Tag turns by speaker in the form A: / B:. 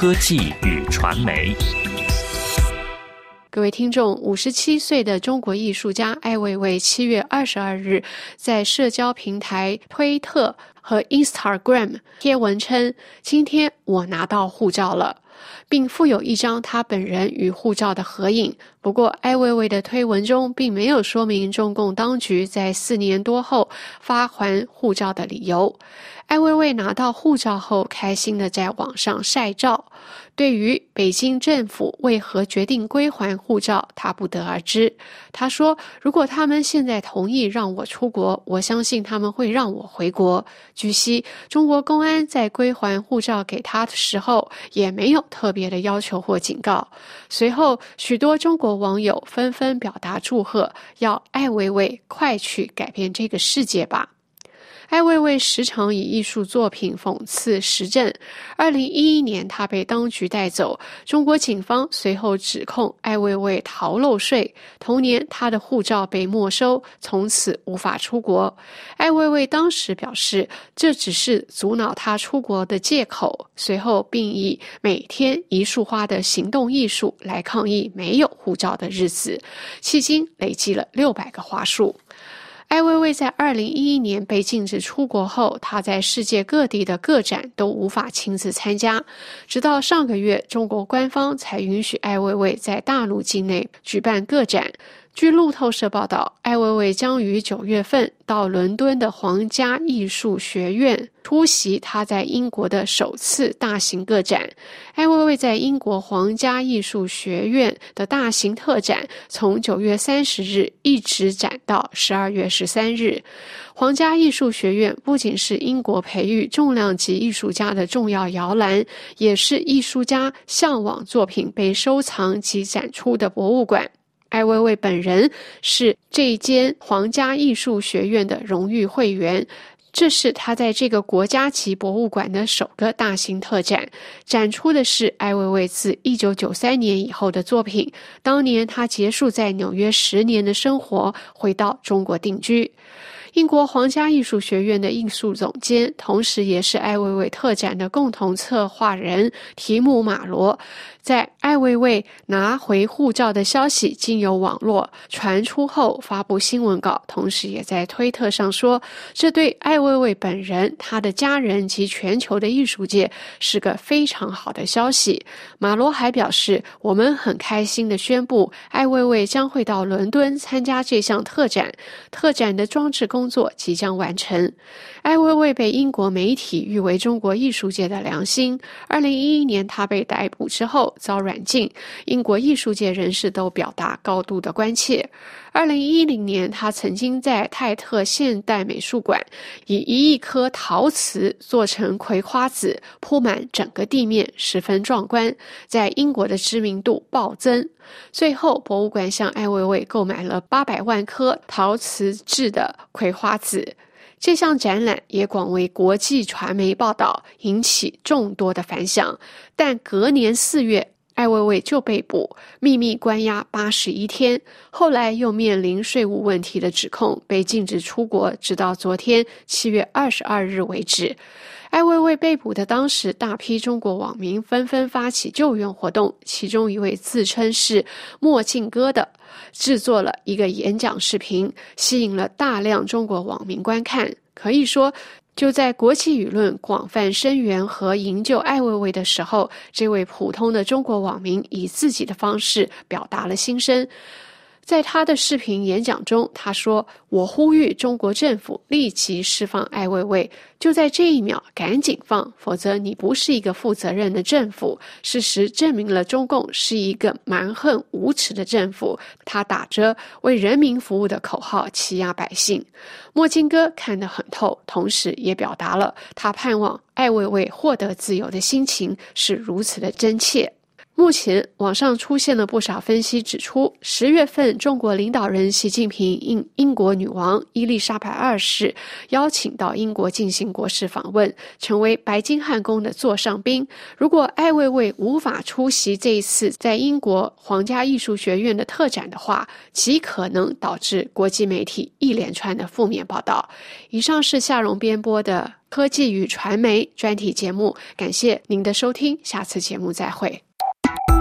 A: 科技与传媒。
B: 各位听众，五十七岁的中国艺术家艾未未七月二十二日在社交平台推特和 Instagram 贴文称：“今天我拿到护照了。”并附有一张他本人与护照的合影。不过，艾薇薇的推文中并没有说明中共当局在四年多后发还护照的理由。艾薇薇拿到护照后，开心的在网上晒照。对于北京政府为何决定归还护照，他不得而知。他说：“如果他们现在同意让我出国，我相信他们会让我回国。”据悉，中国公安在归还护照给他的时候，也没有特别的要求或警告。随后，许多中国网友纷纷表达祝贺，要艾薇薇快去改变这个世界吧。艾未未时常以艺术作品讽刺时政。二零一一年，他被当局带走，中国警方随后指控艾未未逃漏税。同年，他的护照被没收，从此无法出国。艾未未当时表示，这只是阻挠他出国的借口。随后，并以每天一束花的行动艺术来抗议没有护照的日子，迄今累计了六百个花束。艾薇薇在二零一一年被禁止出国后，她在世界各地的个展都无法亲自参加，直到上个月，中国官方才允许艾薇薇在大陆境内举办个展。据路透社报道，艾薇薇将于九月份到伦敦的皇家艺术学院出席她在英国的首次大型个展。艾薇薇在英国皇家艺术学院的大型特展从九月三十日一直展到十二月十三日。皇家艺术学院不仅是英国培育重量级艺术家的重要摇篮，也是艺术家向往作品被收藏及展出的博物馆。艾薇薇本人是这间皇家艺术学院的荣誉会员，这是他在这个国家级博物馆的首个大型特展，展出的是艾薇薇自一九九三年以后的作品。当年他结束在纽约十年的生活，回到中国定居。英国皇家艺术学院的艺术总监，同时也是艾薇薇特展的共同策划人提姆·马罗，在艾薇薇拿回护照的消息经由网络传出后，发布新闻稿，同时也在推特上说，这对艾薇薇本人、他的家人及全球的艺术界是个非常好的消息。马罗还表示，我们很开心的宣布，艾薇薇将会到伦敦参加这项特展，特展的装置工。工作即将完成。艾薇薇被英国媒体誉为中国艺术界的良心。二零一一年，他被逮捕之后遭软禁，英国艺术界人士都表达高度的关切。二零一零年，他曾经在泰特现代美术馆以一亿颗陶瓷做成葵花籽，铺满整个地面，十分壮观，在英国的知名度暴增。最后，博物馆向艾薇薇购买了八百万颗陶瓷制的葵葵花籽。这项展览也广为国际传媒报道，引起众多的反响。但隔年四月。艾薇薇就被捕，秘密关押八十一天，后来又面临税务问题的指控，被禁止出国，直到昨天七月二十二日为止。艾薇薇被捕的当时，大批中国网民纷纷发起救援活动，其中一位自称是墨镜哥的，制作了一个演讲视频，吸引了大量中国网民观看。可以说。就在国际舆论广泛声援和营救艾薇薇的时候，这位普通的中国网民以自己的方式表达了心声。在他的视频演讲中，他说：“我呼吁中国政府立即释放艾薇薇，就在这一秒，赶紧放，否则你不是一个负责任的政府。”事实证明了中共是一个蛮横无耻的政府，他打着为人民服务的口号欺压百姓。墨镜哥看得很透，同时也表达了他盼望艾薇薇获得自由的心情是如此的真切。目前，网上出现了不少分析，指出十月份中国领导人习近平应英国女王伊丽莎白二世邀请到英国进行国事访问，成为白金汉宫的座上宾。如果艾薇薇无法出席这一次在英国皇家艺术学院的特展的话，极可能导致国际媒体一连串的负面报道。以上是夏荣编播的。科技与传媒专题节目。感谢您的收听，下次节目再会。Bye.